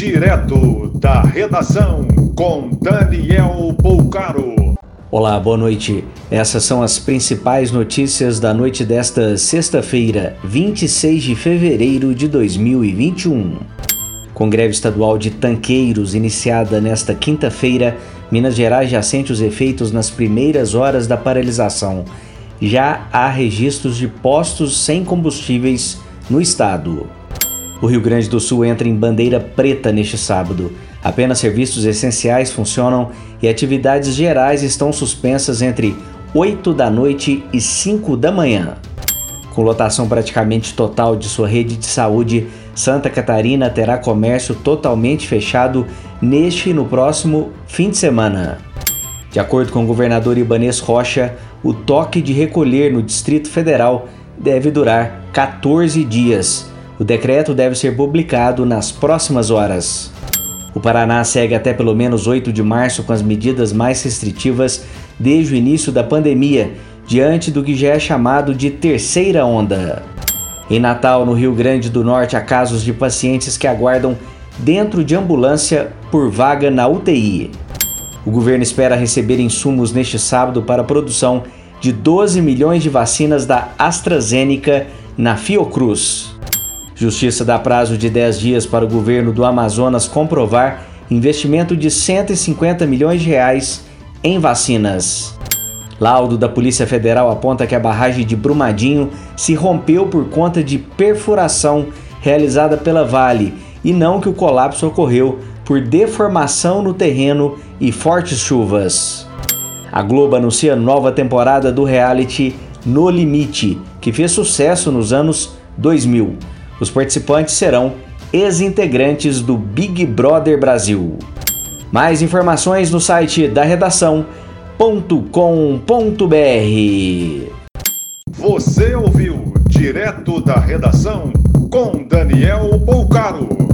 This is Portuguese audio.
Direto da redação com Daniel Poucaro. Olá, boa noite. Essas são as principais notícias da noite desta sexta-feira, 26 de fevereiro de 2021. Com greve estadual de tanqueiros iniciada nesta quinta-feira, Minas Gerais já sente os efeitos nas primeiras horas da paralisação. Já há registros de postos sem combustíveis no estado. O Rio Grande do Sul entra em bandeira preta neste sábado. Apenas serviços essenciais funcionam e atividades gerais estão suspensas entre 8 da noite e 5 da manhã. Com lotação praticamente total de sua rede de saúde, Santa Catarina terá comércio totalmente fechado neste e no próximo fim de semana. De acordo com o governador Ibanês Rocha, o toque de recolher no Distrito Federal deve durar 14 dias o decreto deve ser publicado nas próximas horas. O Paraná segue até pelo menos 8 de março com as medidas mais restritivas desde o início da pandemia, diante do que já é chamado de terceira onda. Em Natal, no Rio Grande do Norte, há casos de pacientes que aguardam dentro de ambulância por vaga na UTI. O governo espera receber insumos neste sábado para a produção de 12 milhões de vacinas da AstraZeneca na Fiocruz. Justiça dá prazo de 10 dias para o governo do Amazonas comprovar investimento de 150 milhões de reais em vacinas. Laudo da Polícia Federal aponta que a barragem de Brumadinho se rompeu por conta de perfuração realizada pela Vale e não que o colapso ocorreu por deformação no terreno e fortes chuvas. A Globo anuncia nova temporada do reality No Limite, que fez sucesso nos anos 2000. Os participantes serão ex-integrantes do Big Brother Brasil. Mais informações no site da redação.com.br. Você ouviu direto da redação com Daniel Bolcaro.